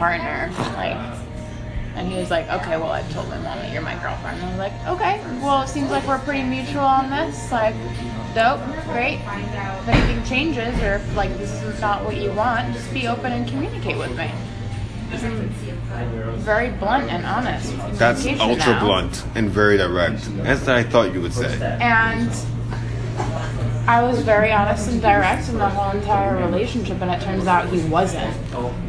partner, like, and he was like, okay, well, I've told my mom that you're my girlfriend. And I was like, okay, well, it seems like we're pretty mutual on this. Like, dope, great. If anything changes or if, like, this is not what you want, just be open and communicate with me. Mm-hmm. Very blunt and honest. That's ultra now. blunt and very direct. As I thought you would say. And I was very honest and direct in the whole entire relationship, and it turns out he wasn't.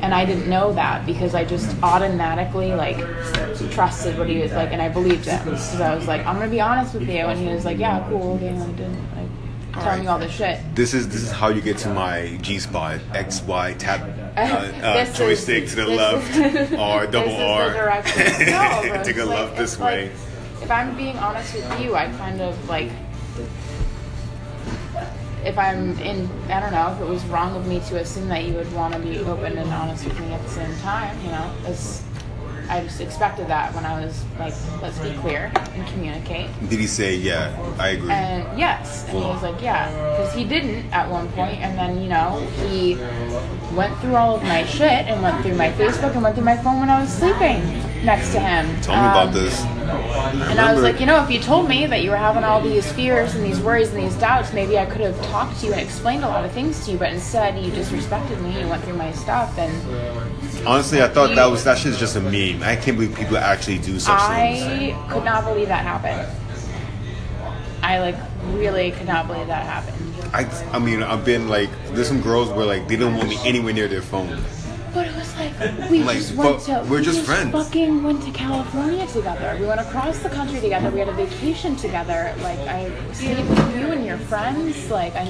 And I didn't know that because I just automatically like trusted what he was like, and I believed him. So I was like, I'm gonna be honest with you, and he was like, Yeah, cool, okay, I didn't like tell me all this shit. This is this is how you get to my G spot. X Y tap uh, uh, This is- joystick to the left is- or double this is the R. No, Take a it's left this it's like, way. if I'm being honest with you, I kind of like. If I'm in, I don't know, if it was wrong of me to assume that you would want to be open and honest with me at the same time, you know, as I just expected that when I was like, let's be clear and communicate. Did he say yeah? I agree. And yes, and he was like, yeah, because he didn't at one point, and then you know he went through all of my shit and went through my Facebook and went through my phone when I was sleeping next to him. Tell me about Um, this. And I was like, you know, if you told me that you were having all these fears and these worries and these doubts, maybe I could have talked to you and explained a lot of things to you. But instead, you disrespected me. You went through my stuff, and Honestly, I thought that was that shit's just a meme. I can't believe people actually do such things. I could not believe that happened. I like really could not believe that happened. I, I mean, I've been like, there's some girls where like they don't want me anywhere near their phone. We Like, just went to we're we just friends. Fucking went to California together. We went across the country together. We had a vacation together. Like I stayed with you and your friends. Like I.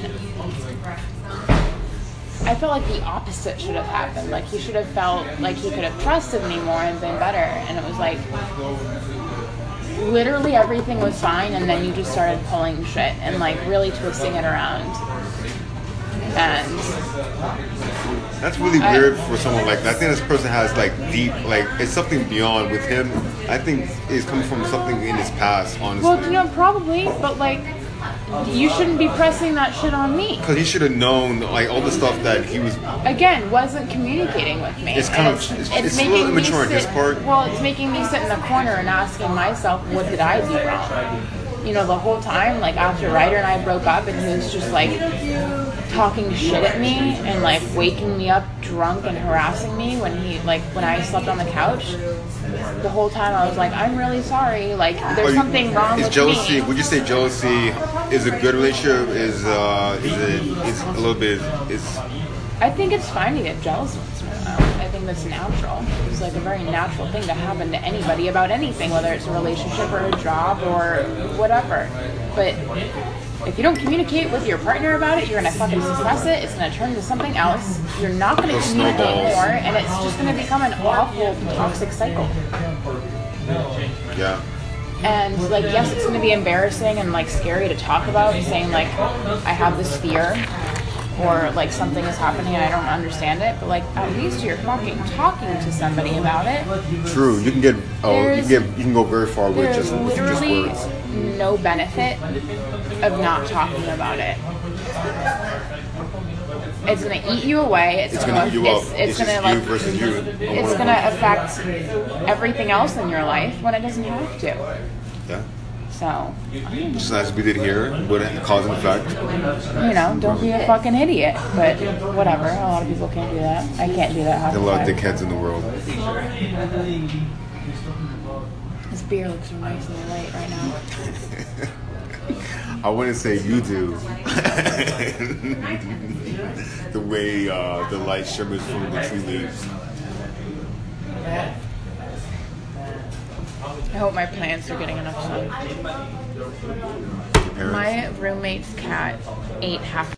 I felt like the opposite should have happened. Like he should have felt like he could have trusted me more and been better. And it was like literally everything was fine, and then you just started pulling shit and like really twisting it around. And That's really I- weird for someone like that. I think this person has like deep, like it's something beyond with him. I think it's coming from something in his past, honestly. Well, you know, probably, but like, you shouldn't be pressing that shit on me. Because he should have known like all the stuff that he was. Again, wasn't communicating with me. It's kind And of- it's- it's a little immature on his part. Well, it's making me sit in the corner and asking myself, what did I do wrong? You know, the whole time, like after Ryder and I broke up, and he was just like talking shit at me and like waking me up drunk and harassing me when he like when I slept on the couch. The whole time I was like, I'm really sorry. Like there's you- something wrong Is with jealousy? me. Would you say jealousy is a good relationship? Is uh, is it? Is a little bit? Is I think it's fine to get jealous once in a while. I think that's natural. It's like a very natural thing to happen to anybody about anything, whether it's a relationship or a job or whatever. But if you don't communicate with your partner about it, you're gonna fucking suppress it. It's gonna turn into something else. You're not gonna Those communicate snowballs. more, and it's just gonna become an awful toxic cycle. yeah. And like, yes, it's gonna be embarrassing and like scary to talk about, saying like, I have this fear, or like something is happening and I don't understand it. But like, at least you're fucking talking to somebody about it. True. You can get. Oh, you can get. You can go very far with just with just words. No benefit of not talking about it. It's gonna eat you away. It's, It's gonna eat you it's, up. It's, It's gonna like you versus you. it's gonna affect everything else in your life when it doesn't have to. Yeah. So Just as we did here, with cause and effect. you know, don't be a fucking idiot. But whatever. A lot of people can't do that. I can't do that. half There are a the lot of dickheads in the world. This beer looks so nice in the light right now. I wouldn't say you do. the way uh, the light shimmers from the tree leaves. I hope my plants are getting enough sun. My roommate's cat ate half